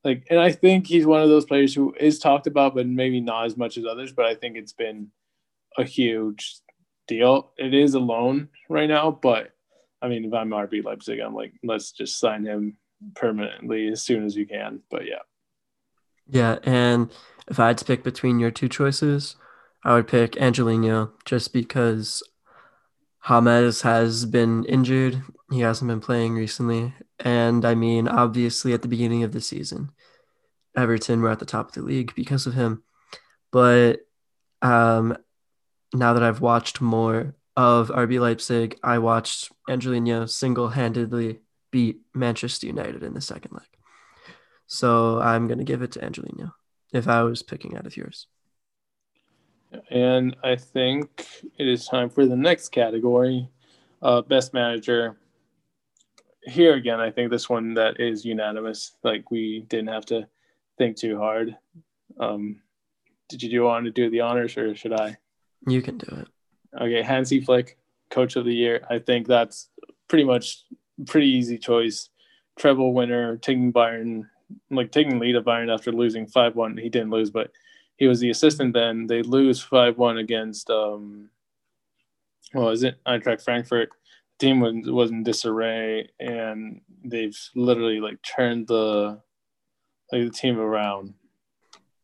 like, and I think he's one of those players who is talked about, but maybe not as much as others. But I think it's been a huge deal. It is a loan right now, but I mean, if I'm RB Leipzig, I'm like, let's just sign him permanently as soon as you can. But yeah, Yeah, and if I had to pick between your two choices, I would pick Angelino just because James has been injured. He hasn't been playing recently. And I mean, obviously, at the beginning of the season, Everton were at the top of the league because of him. But um, now that I've watched more of RB Leipzig, I watched Angelino single handedly beat Manchester United in the second leg. So I'm going to give it to Angelino if I was picking out of yours. and I think it is time for the next category, uh, best manager. Here again, I think this one that is unanimous. Like we didn't have to think too hard. Um, did you want to do the honors or should I? You can do it. Okay, Hansi Flick, coach of the year. I think that's pretty much pretty easy choice. Treble winner, taking Bayern, like taking lead of Bayern after losing five one. He didn't lose, but he was the assistant then. They lose five one against um, what was it? Eintracht Frankfurt. Team was was in disarray, and they've literally like turned the like the team around,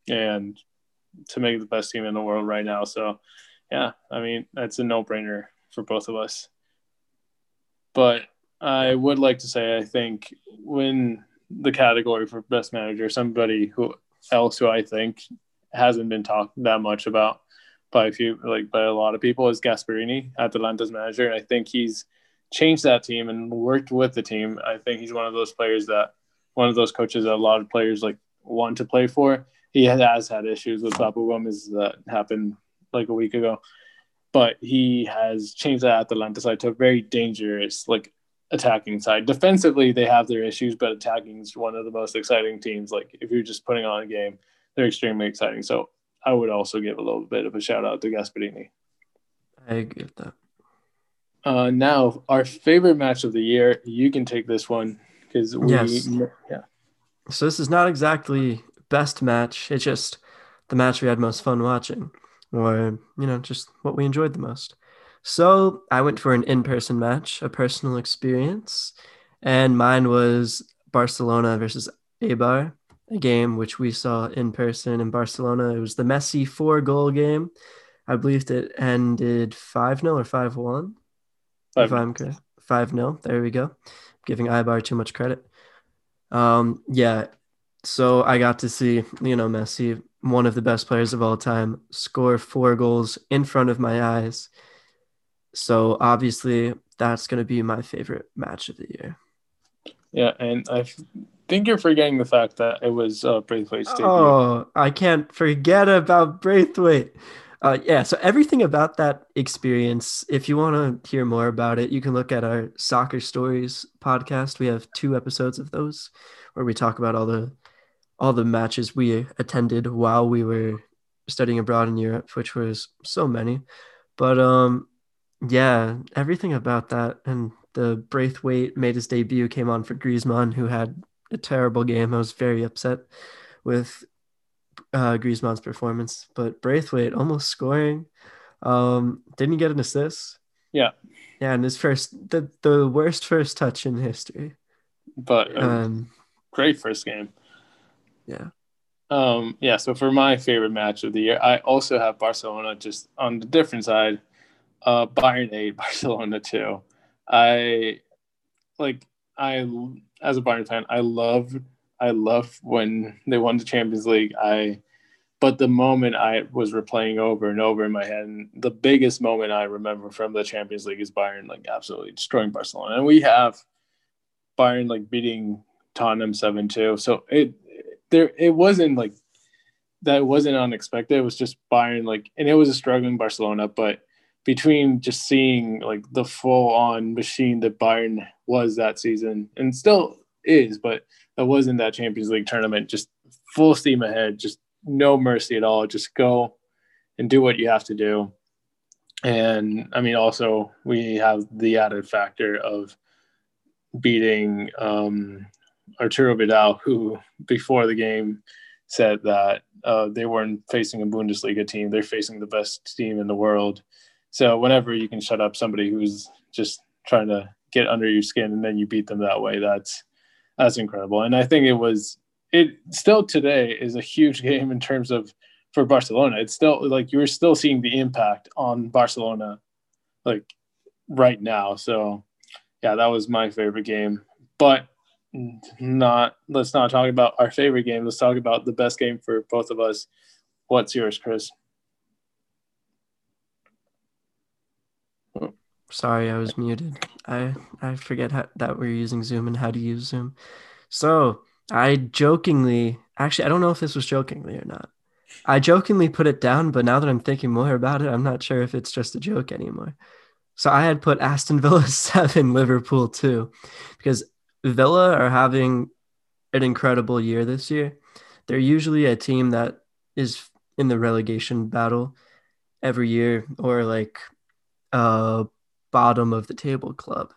and to make the best team in the world right now. So yeah, I mean, that's a no brainer for both of us. But I would like to say, I think when the category for best manager, somebody who else who I think hasn't been talked that much about by a few, like by a lot of people, is Gasperini, Atalanta's manager. And I think he's changed that team and worked with the team. I think he's one of those players that, one of those coaches that a lot of players like want to play for. He has had issues with Papu Gomez that happened like a week ago. but he has changed that Atalanta side to a very dangerous, like attacking side. Defensively, they have their issues, but attacking is one of the most exciting teams. Like if you're just putting on a game, they're extremely exciting. So I would also give a little bit of a shout out to Gasperini. I agree with that. Uh, now, our favorite match of the year. You can take this one because we, Yes. yeah, So this is not exactly best match. It's just the match we had most fun watching, or you know, just what we enjoyed the most. So I went for an in-person match, a personal experience, and mine was Barcelona versus Eibar, a game which we saw in person in Barcelona. It was the Messi four-goal game. I believe it ended 5-0 or 5-1 if Five I'm. Five 0 There we go. Giving Eibar too much credit. Um, yeah. So I got to see, you know, Messi, one of the best players of all time, score four goals in front of my eyes. So obviously, that's going to be my favorite match of the year. yeah, and I think you're forgetting the fact that it was uh, Braithwaite's debut. Oh, I can't forget about Braithwaite. Uh, yeah, so everything about that experience, if you want to hear more about it, you can look at our Soccer Stories podcast. We have two episodes of those where we talk about all the all the matches we attended while we were studying abroad in Europe, which was so many. But um yeah, everything about that and the Braithwaite made his debut came on for Griezmann, who had a terrible game. I was very upset with uh, Griezmann's performance, but Braithwaite almost scoring. Um, didn't he get an assist? Yeah. Yeah, and his first the the worst first touch in history. But Um, great first game. yeah. Um, yeah, so for my favorite match of the year, I also have Barcelona just on the different side. Uh, Bayern 8, Barcelona 2. I like I as a Bayern fan, I love I love when they won the Champions League. I but the moment I was replaying over and over in my head, and the biggest moment I remember from the Champions League is Bayern like absolutely destroying Barcelona. And we have Bayern like beating Tottenham 7-2. So it there it wasn't like that wasn't unexpected. It was just Bayern like and it was a struggling Barcelona, but between just seeing like the full on machine that Bayern was that season and still is, but that was in that Champions League tournament, just full steam ahead, just no mercy at all. Just go and do what you have to do. And I mean, also we have the added factor of beating um, Arturo Vidal, who before the game said that uh, they weren't facing a Bundesliga team; they're facing the best team in the world. So whenever you can shut up somebody who's just trying to get under your skin and then you beat them that way, that's that's incredible. And I think it was it still today is a huge game in terms of for Barcelona. It's still like you're still seeing the impact on Barcelona like right now. So yeah, that was my favorite game. But not let's not talk about our favorite game. Let's talk about the best game for both of us. What's yours, Chris? Sorry, I was muted. I I forget how, that we're using Zoom and how to use Zoom. So I jokingly, actually, I don't know if this was jokingly or not. I jokingly put it down, but now that I'm thinking more about it, I'm not sure if it's just a joke anymore. So I had put Aston Villa seven, Liverpool two, because Villa are having an incredible year this year. They're usually a team that is in the relegation battle every year, or like uh bottom of the table club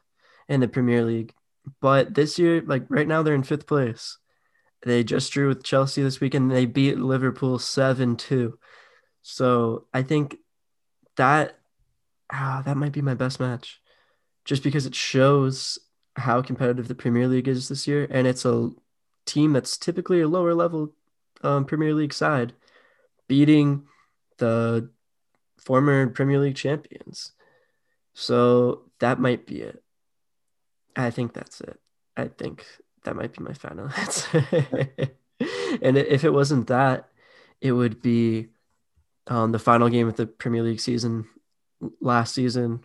in the Premier League. But this year, like right now, they're in fifth place. They just drew with Chelsea this weekend. They beat Liverpool 7 2. So I think that ah, that might be my best match just because it shows how competitive the Premier League is this year. And it's a team that's typically a lower level um, Premier League side beating the former Premier League champions. So that might be it. I think that's it. I think that might be my final answer. and if it wasn't that, it would be um, the final game of the Premier League season last season.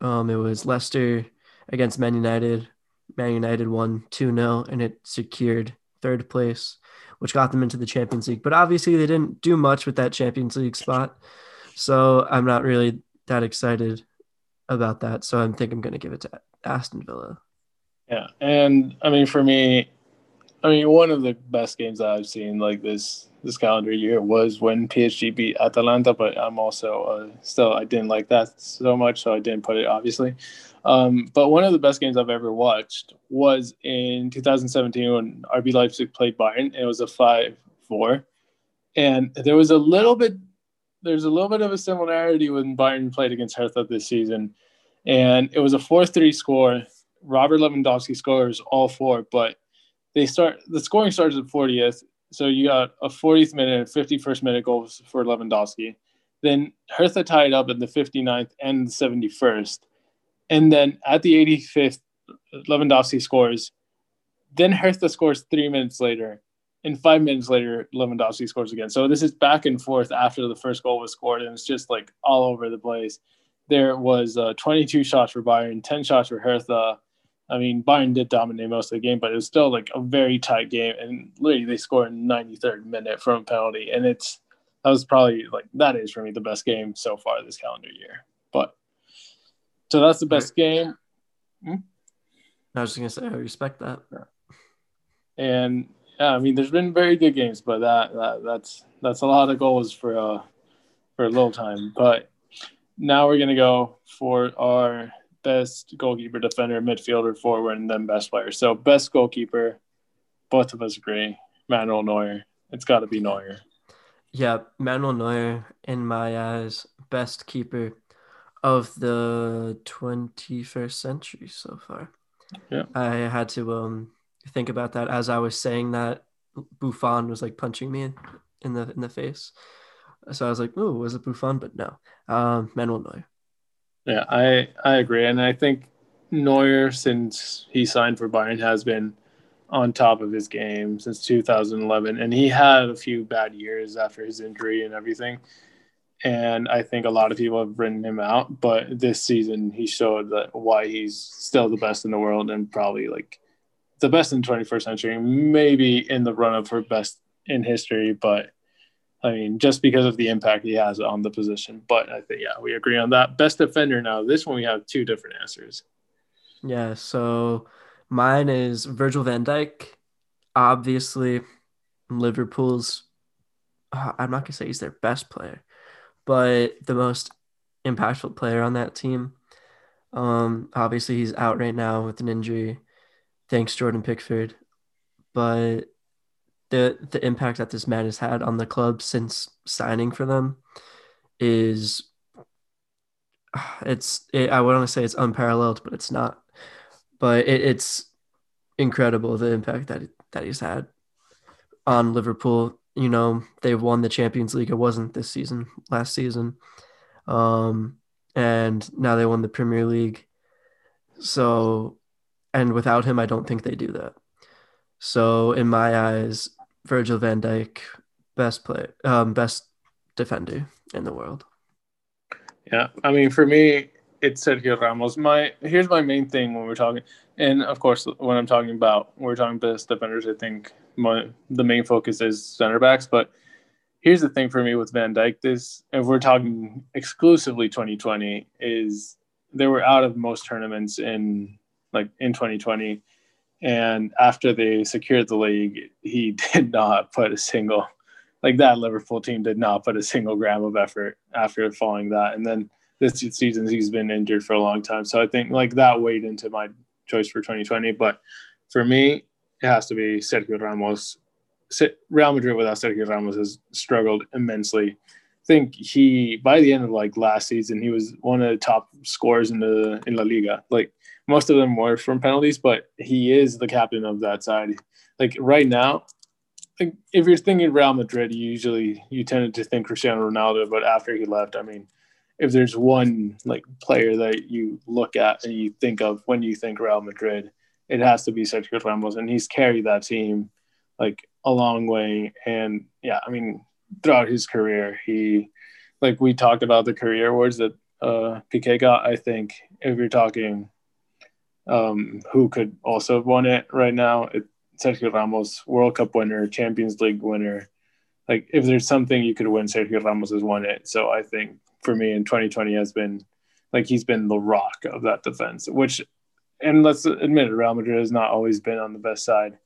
Um, it was Leicester against Man United. Man United won 2 0 and it secured third place, which got them into the Champions League. But obviously, they didn't do much with that Champions League spot. So I'm not really that excited about that. So I think I'm going to give it to Aston Villa. Yeah, and I mean for me, I mean one of the best games I've seen like this this calendar year was when PSG beat Atalanta, but I'm also uh, still I didn't like that so much, so I didn't put it obviously. Um, but one of the best games I've ever watched was in 2017 when RB Leipzig played Bayern. And it was a five-four, and there was a little bit there's a little bit of a similarity when Bayern played against Hertha this season, and it was a four-three score. Robert Lewandowski scores all four, but they start the scoring starts at 40th. So you got a 40th minute and 51st minute goals for Lewandowski. Then Hertha tied up in the 59th and the 71st. And then at the 85th, Lewandowski scores. Then Hertha scores three minutes later. And five minutes later, Lewandowski scores again. So this is back and forth after the first goal was scored. And it's just like all over the place. There was uh, 22 shots for Bayern, 10 shots for Hertha. I mean, Bayern did dominate most of the game, but it was still like a very tight game. And literally, they scored in 93rd minute from a penalty. And it's that was probably like that is for me the best game so far this calendar year. But so that's the best game. Hmm? I was just gonna say I respect that. And yeah, I mean, there's been very good games, but that, that that's that's a lot of goals for uh for a little time. But now we're gonna go for our best goalkeeper, defender, midfielder, forward, and then best player. So best goalkeeper, both of us agree. Manuel Neuer. It's got to be Neuer. Yeah, Manuel Neuer, in my eyes, best keeper of the 21st century so far. Yeah, I had to um think about that as I was saying that. Buffon was like punching me in, in the in the face, so I was like, "Oh, was it Buffon?" But no, um, Manuel Neuer. Yeah, I I agree, and I think Neuer, since he signed for Bayern, has been on top of his game since 2011, and he had a few bad years after his injury and everything. And I think a lot of people have written him out, but this season he showed that why he's still the best in the world and probably like the best in 21st century, maybe in the run up for best in history, but I mean, just because of the impact he has on the position. But I think, yeah, we agree on that. Best defender now. This one we have two different answers. Yeah. So mine is Virgil van Dijk. Obviously, Liverpool's, uh, I'm not going to say he's their best player, but the most impactful player on that team. Um, obviously, he's out right now with an injury. Thanks, Jordan Pickford. But the the impact that this man has had on the club since signing for them is it's it, I want to say it's unparalleled, but it's not. But it, it's incredible the impact that that he's had on Liverpool. You know, they've won the Champions League. It wasn't this season, last season. Um, and now they won the Premier League. So, and without him, I don't think they do that. So, in my eyes, Virgil van Dijk, best play, um, best defender in the world. Yeah, I mean, for me, it's Sergio Ramos. My here's my main thing when we're talking, and of course, when I'm talking about we're talking best defenders, I think my the main focus is center backs. But here's the thing for me with Van Dijk: this, if we're talking exclusively 2020, is they were out of most tournaments in like in 2020 and after they secured the league, he did not put a single, like that Liverpool team did not put a single gram of effort after following that. And then this season, he's been injured for a long time. So I think like that weighed into my choice for 2020. But for me, it has to be Sergio Ramos. Real Madrid without Sergio Ramos has struggled immensely. Think he by the end of like last season, he was one of the top scorers in the in La Liga. Like most of them were from penalties, but he is the captain of that side. Like right now, like if you're thinking Real Madrid, you usually you tended to think Cristiano Ronaldo, but after he left, I mean, if there's one like player that you look at and you think of when you think Real Madrid, it has to be Sergio Ramos, and he's carried that team like a long way. And yeah, I mean, throughout his career, he like we talked about the career awards that uh Piqué got. I think if you're talking um, who could also have won it right now. It, Sergio Ramos, World Cup winner, Champions League winner. Like if there's something you could win, Sergio Ramos has won it. So I think for me in 2020 has been like he's been the rock of that defense, which, and let's admit it, Real Madrid has not always been on the best side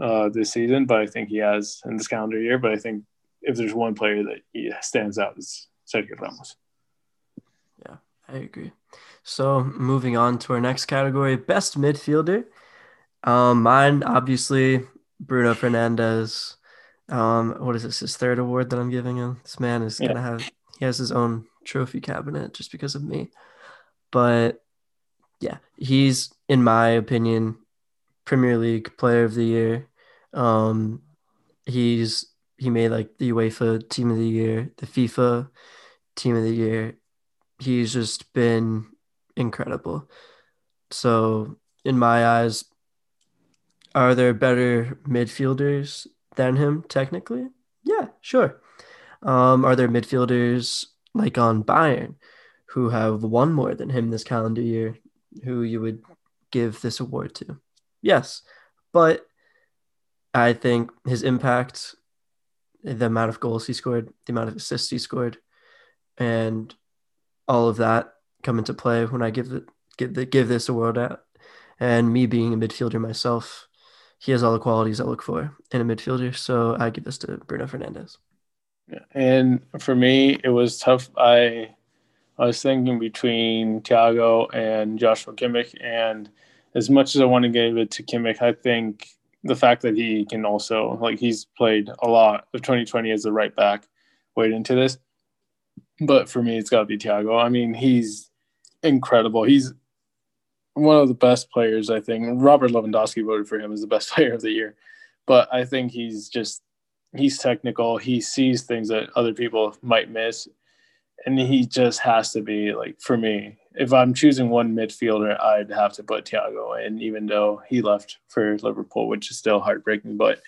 uh, this season, but I think he has in this calendar year. But I think if there's one player that stands out, it's Sergio Ramos. Yeah, I agree. So moving on to our next category, best midfielder. Um, mine obviously Bruno Fernandes. Um, what is this? His third award that I'm giving him. This man is gonna have he has his own trophy cabinet just because of me. But yeah, he's in my opinion Premier League Player of the Year. Um, he's he made like the UEFA Team of the Year, the FIFA Team of the Year. He's just been incredible. So in my eyes, are there better midfielders than him technically? Yeah, sure. Um, are there midfielders like on Bayern who have won more than him this calendar year who you would give this award to? Yes. But I think his impact, the amount of goals he scored, the amount of assists he scored, and all of that come into play when I give the give the give this award out. And me being a midfielder myself, he has all the qualities I look for in a midfielder. So I give this to Bruno Fernandes. And for me, it was tough. I I was thinking between Thiago and Joshua Kimmich, and as much as I want to give it to Kimmich, I think the fact that he can also like he's played a lot of 2020 as a right back weighed into this. But for me, it's got to be Thiago. I mean, he's incredible. He's one of the best players, I think. Robert Lewandowski voted for him as the best player of the year. But I think he's just he's technical. He sees things that other people might miss. And he just has to be like for me, if I'm choosing one midfielder, I'd have to put Thiago in, even though he left for Liverpool, which is still heartbreaking. But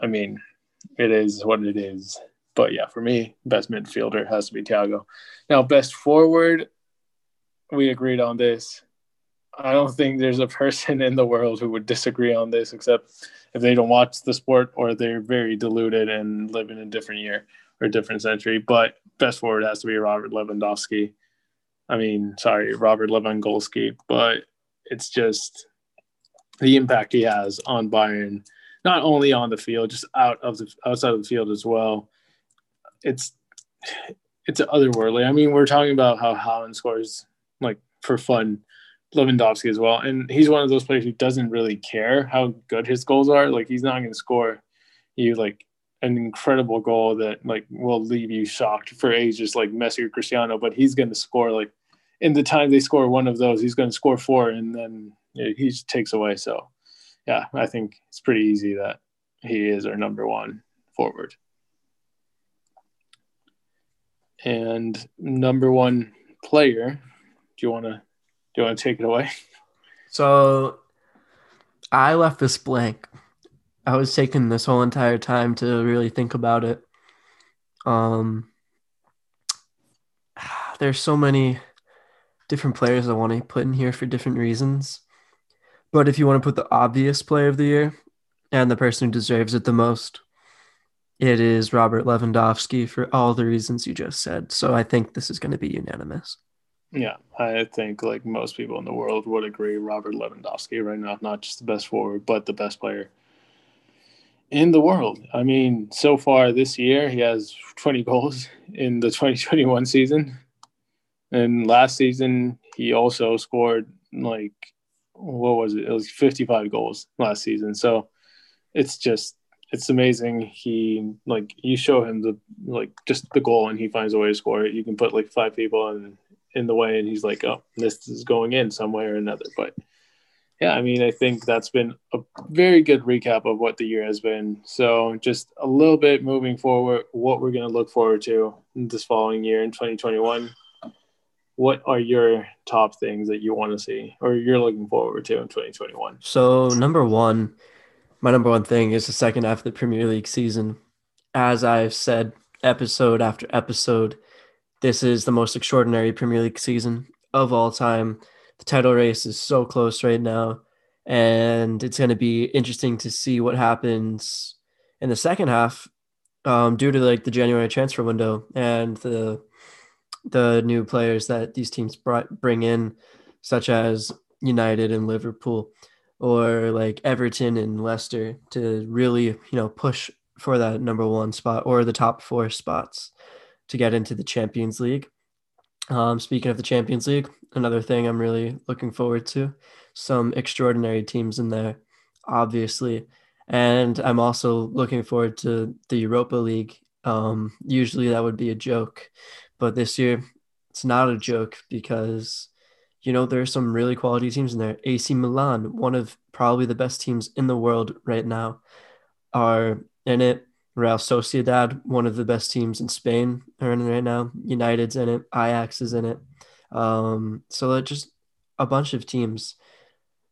I mean, it is what it is. But yeah, for me, best midfielder has to be Thiago. Now, best forward, we agreed on this. I don't think there's a person in the world who would disagree on this, except if they don't watch the sport or they're very deluded and live in a different year or different century. But best forward has to be Robert Lewandowski. I mean, sorry, Robert Lewandowski, but it's just the impact he has on Bayern, not only on the field, just out of the outside of the field as well. It's it's otherworldly. I mean, we're talking about how Haaland scores like for fun Lewandowski as well. And he's one of those players who doesn't really care how good his goals are. Like he's not going to score you like an incredible goal that like will leave you shocked for ages, like Messi or Cristiano. But he's going to score like in the time they score one of those, he's going to score four, and then he just takes away. So yeah, I think it's pretty easy that he is our number one forward. And number one player, do you want to do you want to take it away? So I left this blank. I was taking this whole entire time to really think about it. Um, there's so many different players I want to put in here for different reasons. But if you want to put the obvious player of the year and the person who deserves it the most, it is Robert Lewandowski for all the reasons you just said. So I think this is going to be unanimous. Yeah, I think like most people in the world would agree, Robert Lewandowski right now, not just the best forward, but the best player in the world. I mean, so far this year, he has 20 goals in the 2021 season. And last season, he also scored like, what was it? It was 55 goals last season. So it's just, it's amazing. He, like, you show him the, like, just the goal and he finds a way to score it. You can put like five people in in the way, and he's like, "Oh, this is going in some way or another." But yeah, I mean, I think that's been a very good recap of what the year has been. So just a little bit moving forward, what we're going to look forward to this following year in 2021. What are your top things that you want to see or you're looking forward to in 2021? So number one, my number one thing is the second half of the Premier League season. As I've said episode after episode, this is the most extraordinary Premier League season of all time. The title race is so close right now, and it's going to be interesting to see what happens in the second half um, due to like the January transfer window and the the new players that these teams brought, bring in, such as United and Liverpool, or like Everton and Leicester, to really you know push for that number one spot or the top four spots to get into the Champions League. Um, speaking of the Champions League, another thing I'm really looking forward to some extraordinary teams in there, obviously. And I'm also looking forward to the Europa League. Um, usually that would be a joke, but this year it's not a joke because, you know, there are some really quality teams in there. AC Milan, one of probably the best teams in the world right now, are in it. Real Sociedad, one of the best teams in Spain, are in it right now. United's in it. Ajax is in it. Um, so just a bunch of teams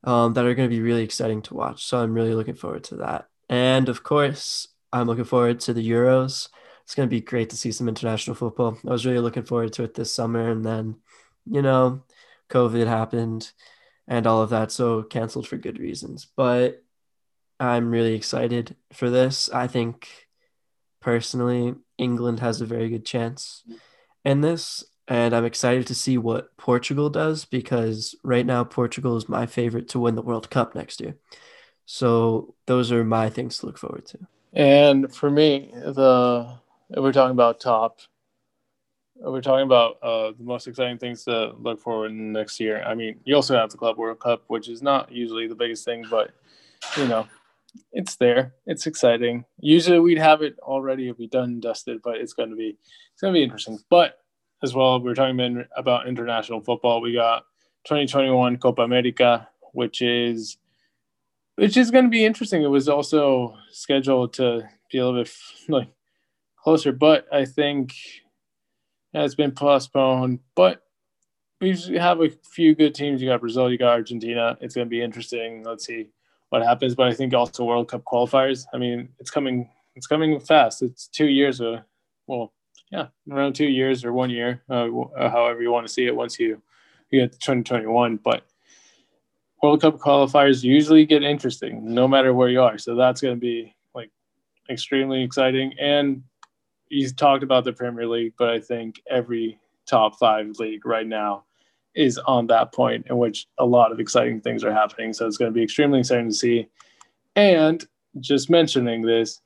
um, that are going to be really exciting to watch. So I'm really looking forward to that. And of course, I'm looking forward to the Euros. It's going to be great to see some international football. I was really looking forward to it this summer, and then, you know, COVID happened and all of that, so canceled for good reasons. But I'm really excited for this. I think personally, England has a very good chance in this. And I'm excited to see what Portugal does because right now, Portugal is my favorite to win the World Cup next year. So those are my things to look forward to. And for me, the if we're talking about top, we're talking about uh, the most exciting things to look forward next year. I mean, you also have the Club World Cup, which is not usually the biggest thing, but you know, it's there. It's exciting. Usually we'd have it already if we done and dusted, but it's going to be it's going to be interesting. But as well, we're talking about international football. We got 2021 Copa America, which is which is going to be interesting. It was also scheduled to be a little bit like closer, but I think it's been postponed. But we have a few good teams. You got Brazil, you got Argentina. It's going to be interesting. Let's see what happens. But I think also World Cup qualifiers. I mean, it's coming. It's coming fast. It's two years. Of, well, yeah, around two years or one year, uh, however you want to see it. Once you you get to 2021, but World Cup qualifiers usually get interesting, no matter where you are. So that's going to be like extremely exciting. And you talked about the Premier League, but I think every top five league right now is on that point in which a lot of exciting things are happening. So it's going to be extremely exciting to see. And just mentioning this,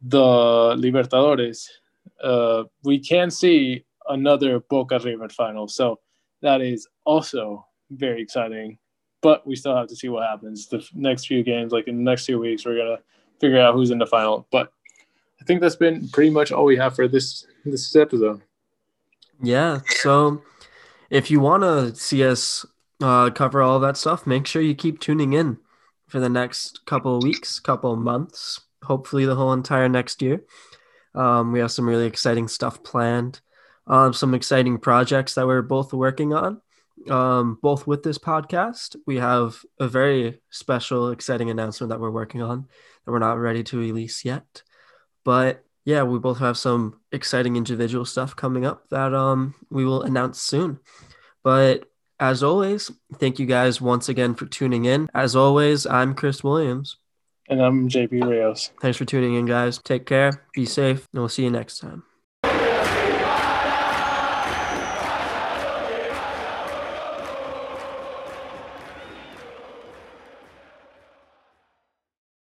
the Libertadores, uh, we can see another Boca River final. So that is also very exciting. But we still have to see what happens. The next few games, like in the next few weeks, we're gonna figure out who's in the final. But I think that's been pretty much all we have for this this episode. Yeah. So if you want to see us uh, cover all that stuff, make sure you keep tuning in for the next couple weeks, couple months, hopefully the whole entire next year. Um, we have some really exciting stuff planned, um, some exciting projects that we're both working on. Um, both with this podcast, we have a very special, exciting announcement that we're working on that we're not ready to release yet. But yeah, we both have some exciting individual stuff coming up that um we will announce soon. But as always, thank you guys once again for tuning in. As always, I'm Chris Williams. And I'm JP Rios. Thanks for tuning in, guys. Take care, be safe, and we'll see you next time.